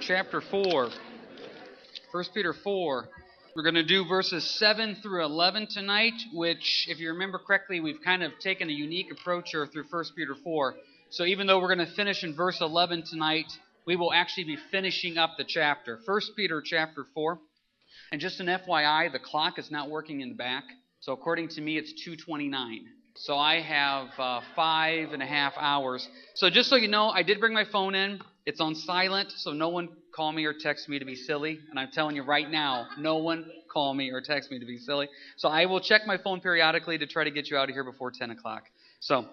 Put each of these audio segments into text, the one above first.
chapter 4. 1 Peter 4. We're going to do verses 7 through 11 tonight, which, if you remember correctly, we've kind of taken a unique approach here through 1 Peter 4. So even though we're going to finish in verse 11 tonight, we will actually be finishing up the chapter. 1 Peter chapter 4. And just an FYI, the clock is not working in the back. So according to me, it's 229. So I have uh, five and a half hours. So just so you know, I did bring my phone in. It's on silent, so no one call me or text me to be silly. And I'm telling you right now, no one call me or text me to be silly. So I will check my phone periodically to try to get you out of here before 10 o'clock. So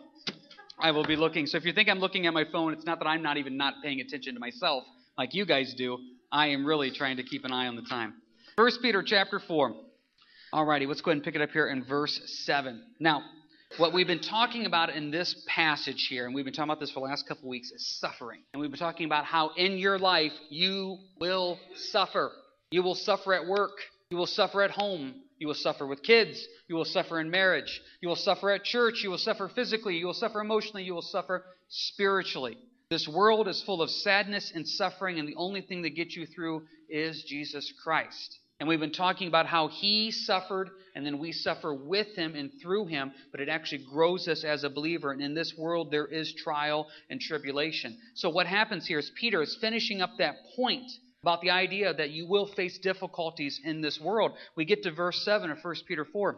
I will be looking. So if you think I'm looking at my phone, it's not that I'm not even not paying attention to myself like you guys do. I am really trying to keep an eye on the time. First Peter chapter 4. Alrighty, let's go ahead and pick it up here in verse 7. Now, what we've been talking about in this passage here, and we've been talking about this for the last couple of weeks, is suffering. And we've been talking about how in your life you will suffer. You will suffer at work. You will suffer at home. You will suffer with kids. You will suffer in marriage. You will suffer at church. You will suffer physically. You will suffer emotionally. You will suffer spiritually. This world is full of sadness and suffering, and the only thing that gets you through is Jesus Christ. And we've been talking about how he suffered and then we suffer with him and through him, but it actually grows us as a believer. And in this world, there is trial and tribulation. So, what happens here is Peter is finishing up that point about the idea that you will face difficulties in this world. We get to verse 7 of 1 Peter 4.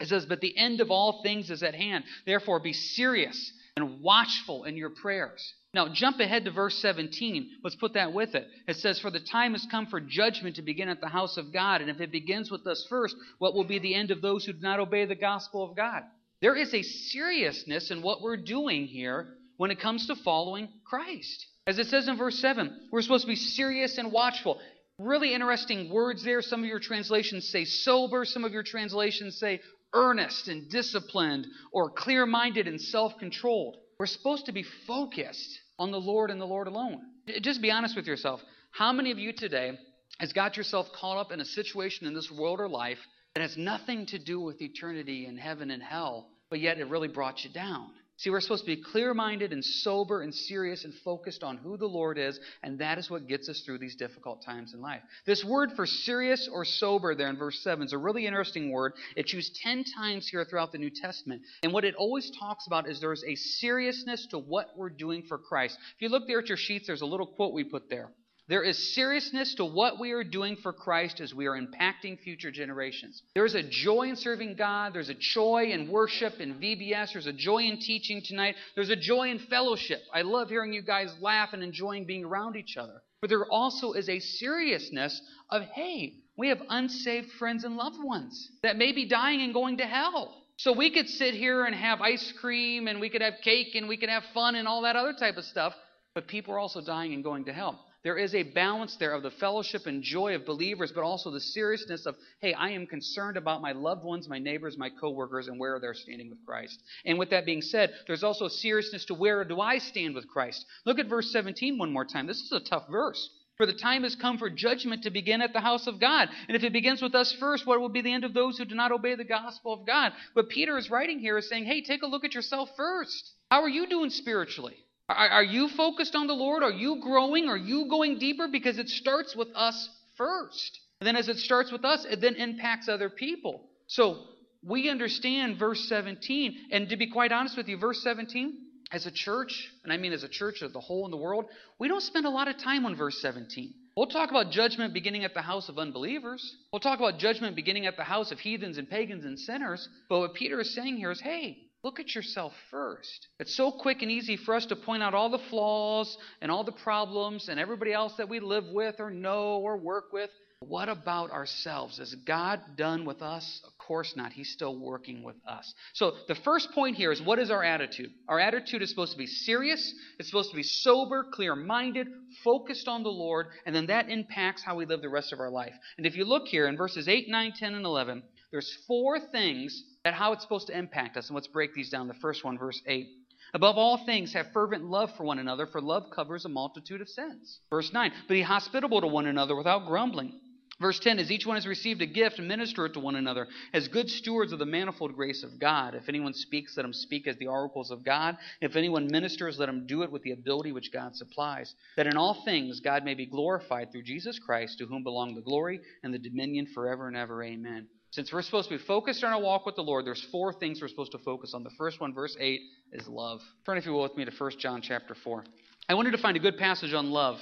It says, But the end of all things is at hand. Therefore, be serious and watchful in your prayers. Now, jump ahead to verse 17. Let's put that with it. It says, For the time has come for judgment to begin at the house of God. And if it begins with us first, what will be the end of those who do not obey the gospel of God? There is a seriousness in what we're doing here when it comes to following Christ. As it says in verse 7, we're supposed to be serious and watchful. Really interesting words there. Some of your translations say sober, some of your translations say earnest and disciplined, or clear minded and self controlled. We're supposed to be focused on the Lord and the Lord alone. Just be honest with yourself. How many of you today has got yourself caught up in a situation in this world or life that has nothing to do with eternity and heaven and hell, but yet it really brought you down? See, we're supposed to be clear minded and sober and serious and focused on who the Lord is, and that is what gets us through these difficult times in life. This word for serious or sober there in verse 7 is a really interesting word. It's used 10 times here throughout the New Testament. And what it always talks about is there's a seriousness to what we're doing for Christ. If you look there at your sheets, there's a little quote we put there. There is seriousness to what we are doing for Christ as we are impacting future generations. There is a joy in serving God. There's a joy in worship in VBS. There's a joy in teaching tonight. There's a joy in fellowship. I love hearing you guys laugh and enjoying being around each other. But there also is a seriousness of, hey, we have unsaved friends and loved ones that may be dying and going to hell. So we could sit here and have ice cream and we could have cake and we could have fun and all that other type of stuff, but people are also dying and going to hell. There is a balance there of the fellowship and joy of believers, but also the seriousness of, hey, I am concerned about my loved ones, my neighbors, my coworkers, and where they're standing with Christ. And with that being said, there's also seriousness to where do I stand with Christ. Look at verse 17 one more time. This is a tough verse. For the time has come for judgment to begin at the house of God. And if it begins with us first, what will be the end of those who do not obey the gospel of God? What Peter is writing here is saying, hey, take a look at yourself first. How are you doing spiritually? Are, are you focused on the Lord? Are you growing? Are you going deeper? Because it starts with us first. And then as it starts with us, it then impacts other people. So we understand verse 17. And to be quite honest with you, verse 17, as a church, and I mean as a church of the whole in the world, we don't spend a lot of time on verse 17. We'll talk about judgment beginning at the house of unbelievers. We'll talk about judgment beginning at the house of heathens and pagans and sinners. But what Peter is saying here is hey, Look at yourself first. It's so quick and easy for us to point out all the flaws and all the problems and everybody else that we live with or know or work with. What about ourselves? Is God done with us? Of course not. He's still working with us. So, the first point here is what is our attitude? Our attitude is supposed to be serious, it's supposed to be sober, clear minded, focused on the Lord, and then that impacts how we live the rest of our life. And if you look here in verses 8, 9, 10, and 11, there's four things that how it's supposed to impact us. And let's break these down. The first one, verse 8. Above all things, have fervent love for one another, for love covers a multitude of sins. Verse 9. Be hospitable to one another without grumbling. Verse 10 As each one has received a gift, minister it to one another as good stewards of the manifold grace of God. If anyone speaks, let him speak as the oracles of God. If anyone ministers, let him do it with the ability which God supplies, that in all things God may be glorified through Jesus Christ, to whom belong the glory and the dominion forever and ever. Amen. Since we're supposed to be focused on our walk with the Lord, there's four things we're supposed to focus on. The first one, verse 8, is love. Turn, if you will, with me to 1 John chapter 4. I wanted to find a good passage on love.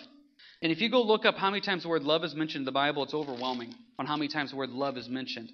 And if you go look up how many times the word love is mentioned in the Bible, it's overwhelming on how many times the word love is mentioned.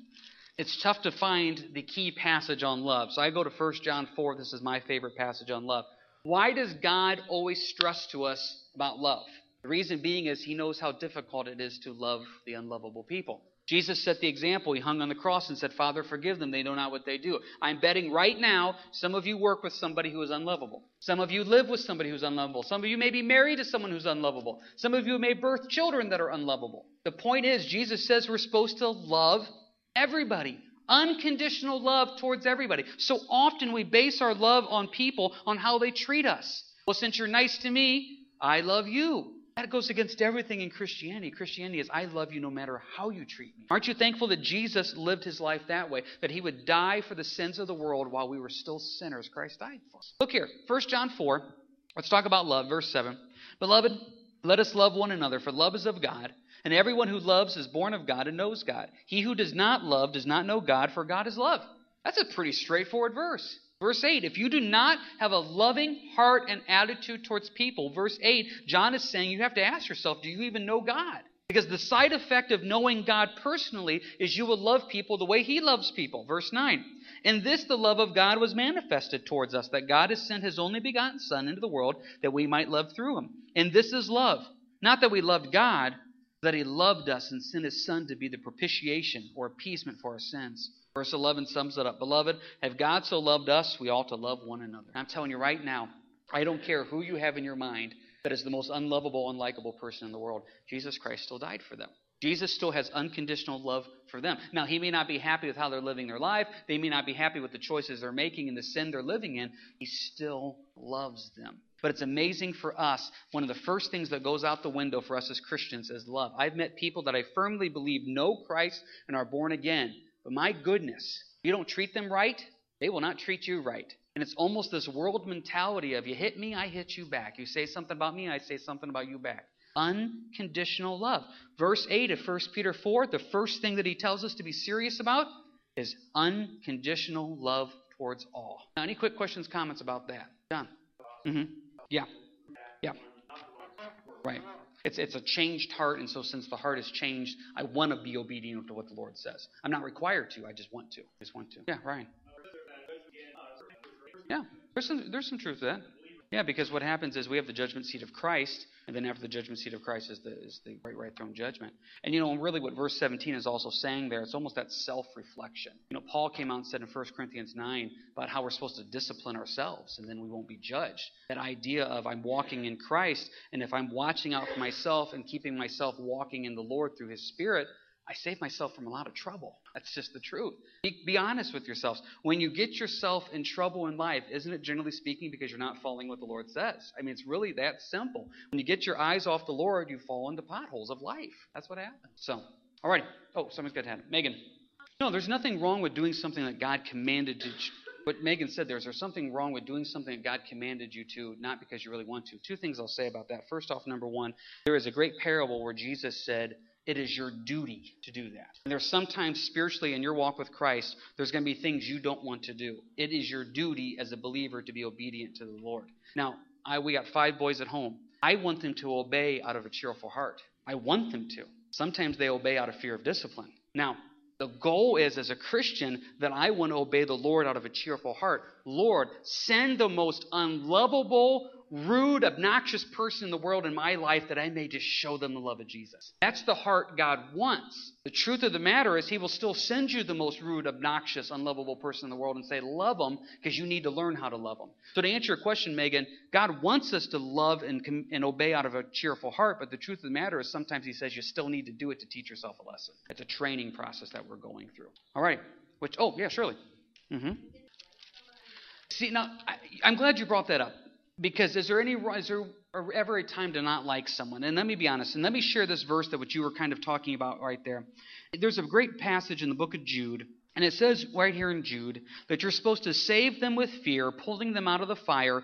It's tough to find the key passage on love. So I go to 1 John 4. This is my favorite passage on love. Why does God always stress to us about love? The reason being is he knows how difficult it is to love the unlovable people. Jesus set the example. He hung on the cross and said, Father, forgive them. They know not what they do. I'm betting right now some of you work with somebody who is unlovable. Some of you live with somebody who's unlovable. Some of you may be married to someone who's unlovable. Some of you may birth children that are unlovable. The point is, Jesus says we're supposed to love everybody. Unconditional love towards everybody. So often we base our love on people on how they treat us. Well, since you're nice to me, I love you. That goes against everything in Christianity. Christianity is, I love you no matter how you treat me. Aren't you thankful that Jesus lived his life that way? That he would die for the sins of the world while we were still sinners. Christ died for us. Look here, 1 John 4. Let's talk about love, verse 7. Beloved, let us love one another, for love is of God. And everyone who loves is born of God and knows God. He who does not love does not know God, for God is love. That's a pretty straightforward verse. Verse 8, if you do not have a loving heart and attitude towards people, verse 8, John is saying you have to ask yourself, do you even know God? Because the side effect of knowing God personally is you will love people the way He loves people. Verse 9, in this the love of God was manifested towards us, that God has sent His only begotten Son into the world that we might love through Him. And this is love. Not that we loved God, but that He loved us and sent His Son to be the propitiation or appeasement for our sins. Verse 11 sums it up. Beloved, have God so loved us, we ought to love one another. I'm telling you right now, I don't care who you have in your mind that is the most unlovable, unlikable person in the world. Jesus Christ still died for them. Jesus still has unconditional love for them. Now, he may not be happy with how they're living their life. They may not be happy with the choices they're making and the sin they're living in. He still loves them. But it's amazing for us. One of the first things that goes out the window for us as Christians is love. I've met people that I firmly believe know Christ and are born again, but my goodness, you don't treat them right, they will not treat you right. And it's almost this world mentality of you hit me, I hit you back. You say something about me, I say something about you back. Unconditional love. Verse 8 of 1 Peter 4, the first thing that he tells us to be serious about is unconditional love towards all. Now, any quick questions, comments about that? Done. Mm-hmm. Yeah. Yeah. Right. It's, it's a changed heart, and so since the heart is changed, I want to be obedient to what the Lord says. I'm not required to, I just want to. I just want to. Yeah, Ryan. Yeah, there's some, there's some truth to that. Yeah, because what happens is we have the judgment seat of Christ, and then after the judgment seat of Christ is the, is the great white throne judgment. And you know, really what verse 17 is also saying there, it's almost that self reflection. You know, Paul came out and said in 1 Corinthians 9 about how we're supposed to discipline ourselves, and then we won't be judged. That idea of I'm walking in Christ, and if I'm watching out for myself and keeping myself walking in the Lord through His Spirit, I save myself from a lot of trouble. That's just the truth. Be, be, honest with yourselves. When you get yourself in trouble in life, isn't it generally speaking because you're not following what the Lord says? I mean, it's really that simple. When you get your eyes off the Lord, you fall into potholes of life. That's what happens. So, alrighty. Oh, someone's got to have. Megan. No, there's nothing wrong with doing something that God commanded to. What Megan said there is there something wrong with doing something that God commanded you to, not because you really want to? Two things I'll say about that. First off, number one, there is a great parable where Jesus said, it is your duty to do that. And there's sometimes spiritually in your walk with Christ, there's going to be things you don't want to do. It is your duty as a believer to be obedient to the Lord. Now, I, we got five boys at home. I want them to obey out of a cheerful heart. I want them to. Sometimes they obey out of fear of discipline. Now, the goal is, as a Christian, that I want to obey the Lord out of a cheerful heart. Lord, send the most unlovable, rude, obnoxious person in the world in my life that I may just show them the love of Jesus. That's the heart God wants. The truth of the matter is, He will still send you the most rude, obnoxious, unlovable person in the world and say, Love them because you need to learn how to love them. So, to answer your question, Megan, God wants us to love and, and obey out of a cheerful heart, but the truth of the matter is, sometimes He says you still need to do it to teach yourself a lesson. It's a training process that we're going through. All right. Which, oh, yeah, surely. Mm-hmm. See, now, I, I'm glad you brought that up because is there any is there ever a time to not like someone. And let me be honest, and let me share this verse that what you were kind of talking about right there. There's a great passage in the book of Jude, and it says right here in Jude that you're supposed to save them with fear, pulling them out of the fire,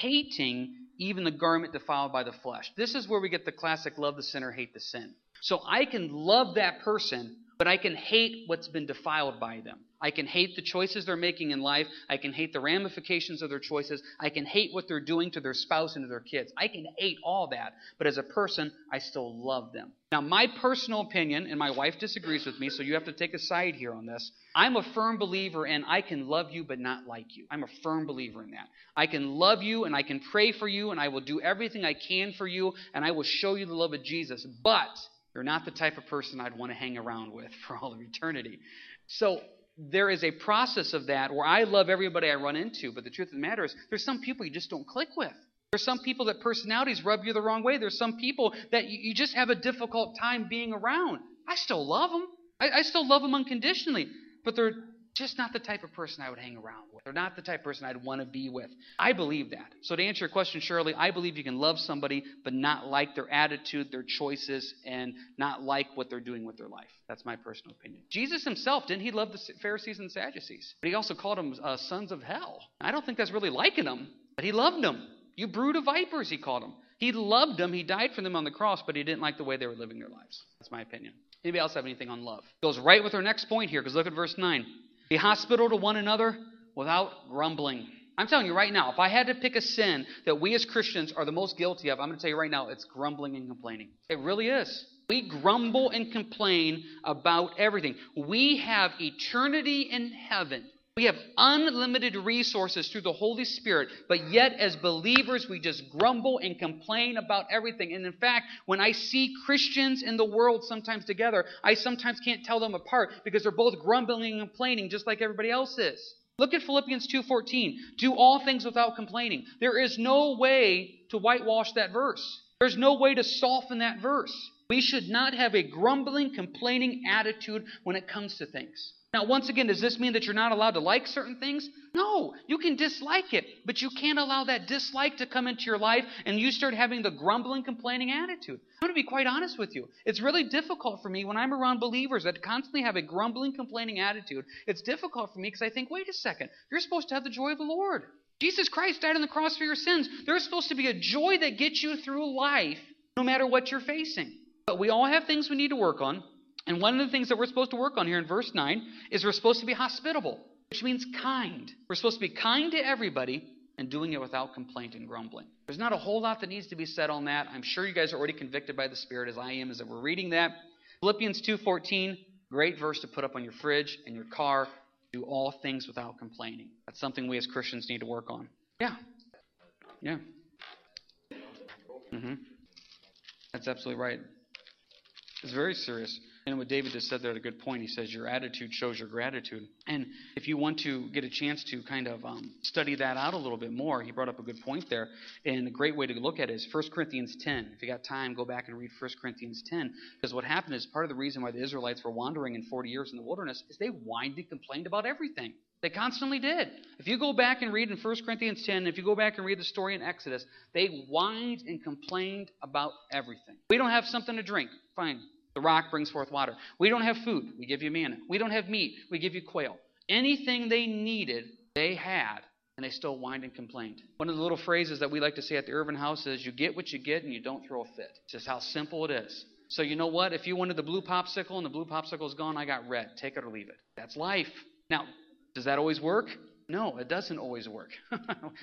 hating even the garment defiled by the flesh. This is where we get the classic love the sinner, hate the sin. So I can love that person, but I can hate what's been defiled by them. I can hate the choices they're making in life. I can hate the ramifications of their choices. I can hate what they're doing to their spouse and to their kids. I can hate all that. But as a person, I still love them. Now, my personal opinion, and my wife disagrees with me, so you have to take a side here on this. I'm a firm believer in I can love you but not like you. I'm a firm believer in that. I can love you and I can pray for you and I will do everything I can for you and I will show you the love of Jesus. But you're not the type of person I'd want to hang around with for all of eternity. So there is a process of that where I love everybody I run into, but the truth of the matter is, there's some people you just don't click with. There's some people that personalities rub you the wrong way. There's some people that you, just have a difficult time being around. I still love them. I, I still love them unconditionally, but they're just not the type of person I would hang around with. They're not the type of person I'd want to be with. I believe that. So to answer your question, Shirley, I believe you can love somebody but not like their attitude, their choices, and not like what they're doing with their life. That's my personal opinion. Jesus himself, didn't he love the Pharisees and Sadducees? But he also called them uh, sons of hell. I don't think that's really liking them, but he loved them. You brood of vipers, he called them. He loved them. He died for them on the cross, but he didn't like the way they were living their lives. That's my opinion. Anybody else have anything on love? Goes right with our next point here, because look at verse 9. Be hospitable to one another without grumbling. I'm telling you right now, if I had to pick a sin that we as Christians are the most guilty of, I'm going to tell you right now, it's grumbling and complaining. It really is. We grumble and complain about everything. We have eternity in heaven. We have unlimited resources through the Holy Spirit, but yet as believers, we just grumble and complain about everything. And in fact, when I see Christians in the world sometimes together, I sometimes can't tell them apart because they're both grumbling and complaining just like everybody else is. Look at Philippians 2:14. Do all things without complaining. There is no way to whitewash that verse. There's no way to soften that verse. We should not have a grumbling, complaining attitude when it comes to things. Now, once again, does this mean that you're not allowed to like certain things? No, you can dislike it, but you can't allow that dislike to come into your life and you start having the grumbling, complaining attitude. I'm going to be quite honest with you. It's really difficult for me when I'm around believers that constantly have a grumbling, complaining attitude. It's difficult for me because I think, wait a second, you're supposed to have the joy of the Lord. Jesus Christ died on the cross for your sins. There's supposed to be a joy that gets you through life no matter what you're facing. But we all have things we need to work on. And one of the things that we're supposed to work on here in verse 9 is we're supposed to be hospitable, which means kind. We're supposed to be kind to everybody and doing it without complaint and grumbling. There's not a whole lot that needs to be said on that. I'm sure you guys are already convicted by the Spirit as I am as we're reading that. Philippians 2:14, great verse to put up on your fridge and your car. Do all things without complaining. That's something we as Christians need to work on. Yeah. Yeah. Mm-hmm. That's absolutely right. It's very serious. And what David just said there at a good point. He says your attitude shows your gratitude. And if you want to get a chance to kind of um, study that out a little bit more, he brought up a good point there. And a great way to look at it is 1 Corinthians 10. If you got time, go back and read 1 Corinthians 10. Because what happened is part of the reason why the Israelites were wandering in 40 years in the wilderness is they whined and complained about everything. They constantly did. If you go back and read in 1 Corinthians 10, if you go back and read the story in Exodus, they whined and complained about everything. We don't have something to drink. Fine. The rock brings forth water. We don't have food. We give you manna. We don't have meat. We give you quail. Anything they needed, they had, and they still whined and complained. One of the little phrases that we like to say at the Irvin House is, you get what you get and you don't throw a fit. It's just how simple it is. So you know what? If you wanted the blue popsicle and the blue popsicle is gone, I got red. Take it or leave it. That's life. Now, does that always work? No, it doesn't always work.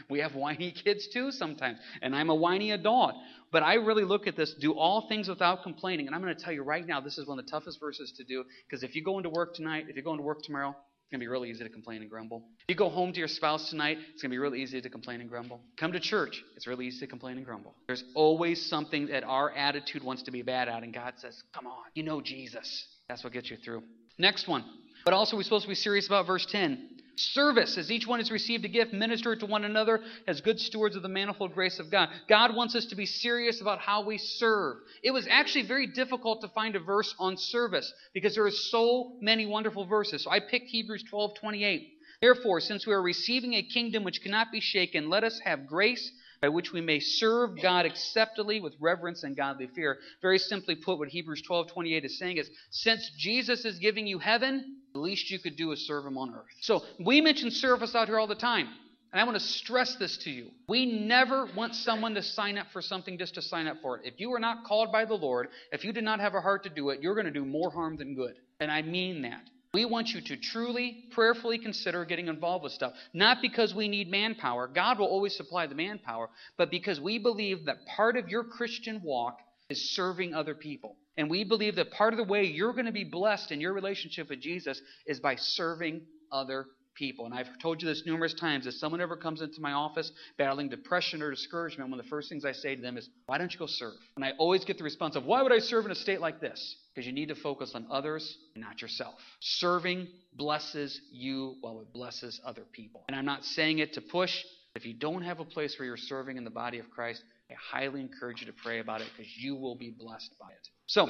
we have whiny kids too sometimes, and I'm a whiny adult. But I really look at this do all things without complaining. And I'm going to tell you right now, this is one of the toughest verses to do because if you go into work tonight, if you're going to work tomorrow, it's going to be really easy to complain and grumble. If you go home to your spouse tonight, it's going to be really easy to complain and grumble. Come to church, it's really easy to complain and grumble. There's always something that our attitude wants to be bad at, and God says, Come on, you know Jesus. That's what gets you through. Next one. But also, we're supposed to be serious about verse 10. Service, as each one has received a gift, minister to one another as good stewards of the manifold grace of God. God wants us to be serious about how we serve. It was actually very difficult to find a verse on service because there are so many wonderful verses. So I picked Hebrews 12 28. Therefore, since we are receiving a kingdom which cannot be shaken, let us have grace by which we may serve God acceptably with reverence and godly fear. Very simply put, what Hebrews 12 28 is saying is since Jesus is giving you heaven, the least you could do is serve him on earth. So we mention service out here all the time. And I want to stress this to you. We never want someone to sign up for something just to sign up for it. If you are not called by the Lord, if you do not have a heart to do it, you're going to do more harm than good. And I mean that. We want you to truly, prayerfully consider getting involved with stuff. Not because we need manpower. God will always supply the manpower, but because we believe that part of your Christian walk is serving other people. And we believe that part of the way you're going to be blessed in your relationship with Jesus is by serving other people. And I've told you this numerous times. If someone ever comes into my office battling depression or discouragement, one of the first things I say to them is, Why don't you go serve? And I always get the response of, Why would I serve in a state like this? Because you need to focus on others and not yourself. Serving blesses you while it blesses other people. And I'm not saying it to push. If you don't have a place where you're serving in the body of Christ, I highly encourage you to pray about it because you will be blessed by it. So,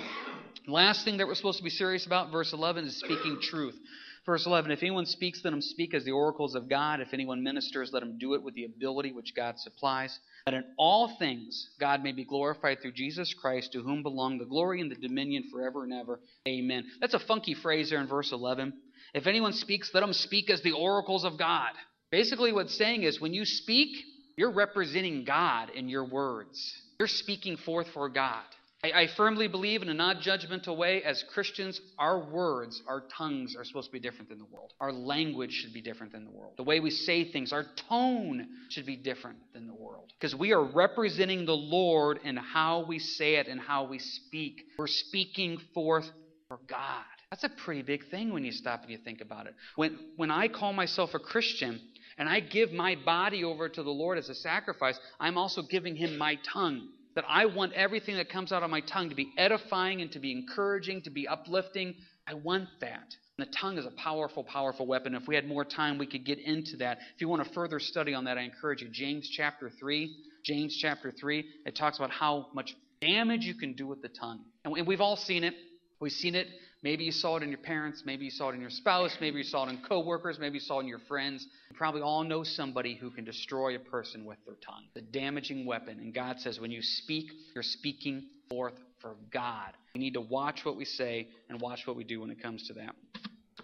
last thing that we're supposed to be serious about, verse 11, is speaking truth. Verse 11 If anyone speaks, let him speak as the oracles of God. If anyone ministers, let him do it with the ability which God supplies. That in all things God may be glorified through Jesus Christ, to whom belong the glory and the dominion forever and ever. Amen. That's a funky phrase there in verse 11. If anyone speaks, let him speak as the oracles of God. Basically, what's saying is when you speak, you're representing God in your words. You're speaking forth for God. I, I firmly believe in a non judgmental way, as Christians, our words, our tongues are supposed to be different than the world. Our language should be different than the world. The way we say things, our tone should be different than the world. Because we are representing the Lord in how we say it and how we speak. We're speaking forth for God. That's a pretty big thing when you stop and you think about it. When, when I call myself a Christian, and I give my body over to the Lord as a sacrifice, I'm also giving Him my tongue that I want everything that comes out of my tongue to be edifying and to be encouraging, to be uplifting. I want that. And the tongue is a powerful, powerful weapon. If we had more time, we could get into that. If you want to further study on that, I encourage you. James chapter 3. James chapter 3, it talks about how much damage you can do with the tongue. And we've all seen it. We've seen it Maybe you saw it in your parents, maybe you saw it in your spouse, maybe you saw it in coworkers, maybe you saw it in your friends. You probably all know somebody who can destroy a person with their tongue. The damaging weapon. And God says when you speak, you're speaking forth for God. We need to watch what we say and watch what we do when it comes to that.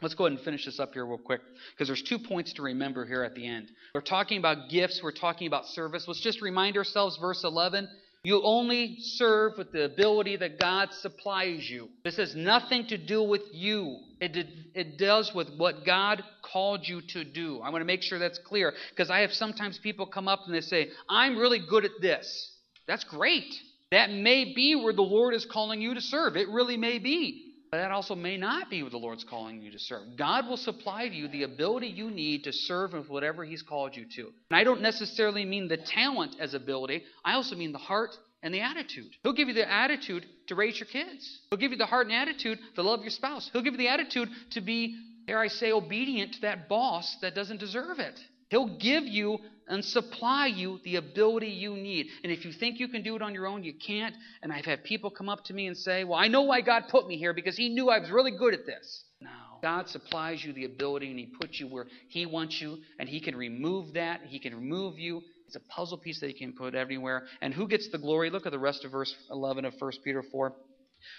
Let's go ahead and finish this up here real quick because there's two points to remember here at the end. We're talking about gifts, we're talking about service. Let's just remind ourselves, verse 11 you only serve with the ability that God supplies you. This has nothing to do with you. It, it does with what God called you to do. I want to make sure that's clear because I have sometimes people come up and they say, I'm really good at this. That's great. That may be where the Lord is calling you to serve. It really may be. But that also may not be what the Lord's calling you to serve. God will supply to you the ability you need to serve with whatever He's called you to. And I don't necessarily mean the talent as ability, I also mean the heart and the attitude. He'll give you the attitude to raise your kids. He'll give you the heart and attitude to love your spouse. He'll give you the attitude to be, dare I say, obedient to that boss that doesn't deserve it. He'll give you and supply you the ability you need. And if you think you can do it on your own, you can't. And I've had people come up to me and say, Well, I know why God put me here because He knew I was really good at this. No. God supplies you the ability and He puts you where He wants you, and He can remove that. He can remove you. It's a puzzle piece that He can put everywhere. And who gets the glory? Look at the rest of verse 11 of 1 Peter 4.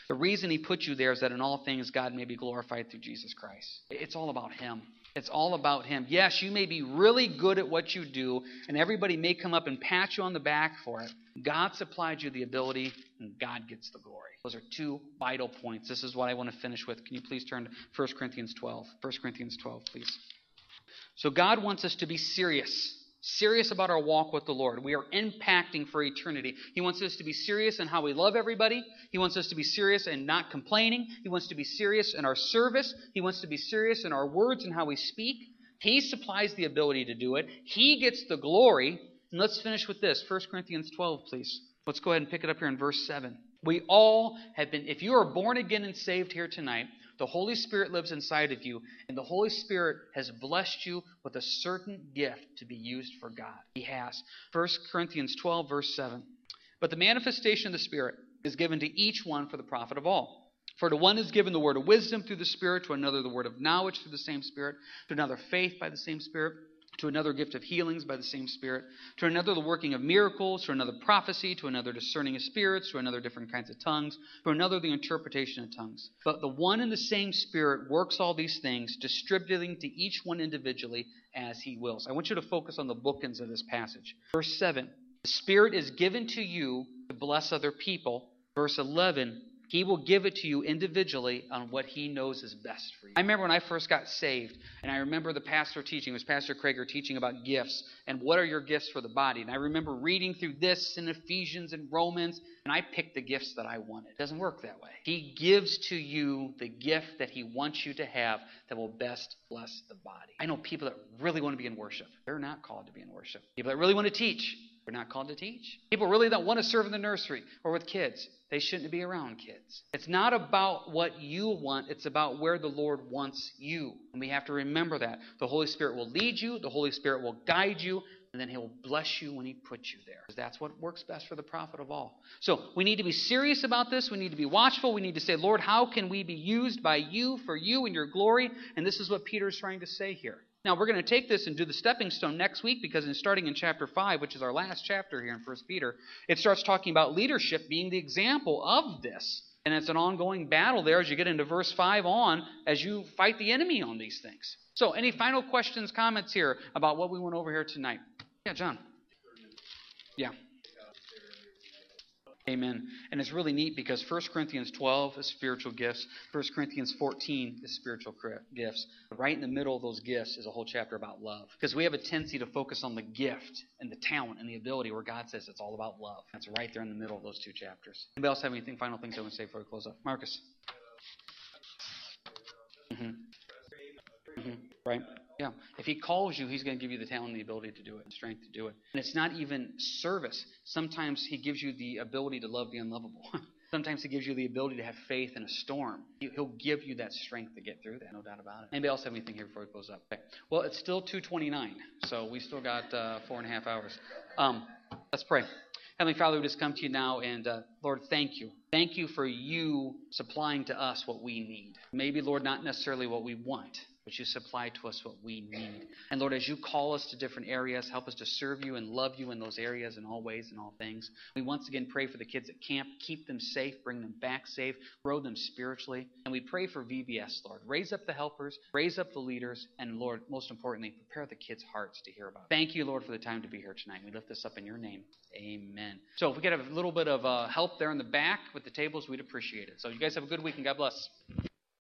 The reason He put you there is that in all things God may be glorified through Jesus Christ. It's all about Him. It's all about Him. Yes, you may be really good at what you do, and everybody may come up and pat you on the back for it. God supplied you the ability, and God gets the glory. Those are two vital points. This is what I want to finish with. Can you please turn to 1 Corinthians 12? 1 Corinthians 12, please. So, God wants us to be serious serious about our walk with the Lord. We are impacting for eternity. He wants us to be serious in how we love everybody. He wants us to be serious in not complaining. He wants to be serious in our service. He wants to be serious in our words and how we speak. He supplies the ability to do it. He gets the glory. And let's finish with this 1 Corinthians 12, please. Let's go ahead and pick it up here in verse 7. We all have been, if you are born again and saved here tonight, the Holy Spirit lives inside of you, and the Holy Spirit has blessed you with a certain gift to be used for God. He has. 1 Corinthians 12, verse 7. But the manifestation of the Spirit is given to each one for the profit of all. For to one is given the word of wisdom through the Spirit, to another the word of knowledge through the same Spirit, to another faith by the same Spirit to another gift of healings by the same Spirit, to another the working of miracles, to another prophecy, to another discerning of spirits, to another different kinds of tongues, to another the interpretation of tongues. But the one and the same Spirit works all these things, distributing to each one individually as he wills. I want you to focus on the bookends of this passage. Verse 7 The Spirit is given to you to bless other people. Verse 11 he will give it to you individually on what He knows is best for you. I remember when I first got saved, and I remember the pastor teaching, it was Pastor Krager teaching about gifts and what are your gifts for the body. And I remember reading through this in Ephesians and Romans, and I picked the gifts that I wanted. It doesn't work that way. He gives to you the gift that He wants you to have that will best bless the body. I know people that really want to be in worship, they're not called to be in worship. People that really want to teach, we're not called to teach. People really don't want to serve in the nursery or with kids. They shouldn't be around kids. It's not about what you want, it's about where the Lord wants you. And we have to remember that. The Holy Spirit will lead you, the Holy Spirit will guide you, and then He'll bless you when He puts you there. That's what works best for the profit of all. So we need to be serious about this. We need to be watchful. We need to say, Lord, how can we be used by you for you and your glory? And this is what Peter is trying to say here. Now, we're going to take this and do the stepping stone next week because in starting in chapter 5, which is our last chapter here in 1 Peter, it starts talking about leadership being the example of this. And it's an ongoing battle there as you get into verse 5 on as you fight the enemy on these things. So, any final questions, comments here about what we went over here tonight? Yeah, John. Yeah. Amen. And it's really neat because 1 Corinthians 12 is spiritual gifts, 1 Corinthians 14 is spiritual gifts. Right in the middle of those gifts is a whole chapter about love. Because we have a tendency to focus on the gift and the talent and the ability where God says it's all about love. That's right there in the middle of those two chapters. Anybody else have anything, final things I want to say before we close up? Marcus. Mm-hmm. Mm-hmm. Right? Yeah. If he calls you, he's going to give you the talent and the ability to do it, and strength to do it. And it's not even service. Sometimes he gives you the ability to love the unlovable. Sometimes he gives you the ability to have faith in a storm. He'll give you that strength to get through that, no doubt about it. Anybody else have anything here before we close up? Okay. Well, it's still 2:29, so we still got uh, four and a half hours. Um, let's pray. Heavenly Father, we just come to you now, and uh, Lord, thank you. Thank you for you supplying to us what we need. Maybe, Lord, not necessarily what we want but you supply to us what we need. And Lord, as you call us to different areas, help us to serve you and love you in those areas in all ways and all things. We once again pray for the kids at camp. Keep them safe, bring them back safe, grow them spiritually. And we pray for VBS, Lord. Raise up the helpers, raise up the leaders, and Lord, most importantly, prepare the kids' hearts to hear about it. Thank you, Lord, for the time to be here tonight. We lift this up in your name. Amen. So if we could have a little bit of uh, help there in the back with the tables, we'd appreciate it. So you guys have a good week and God bless.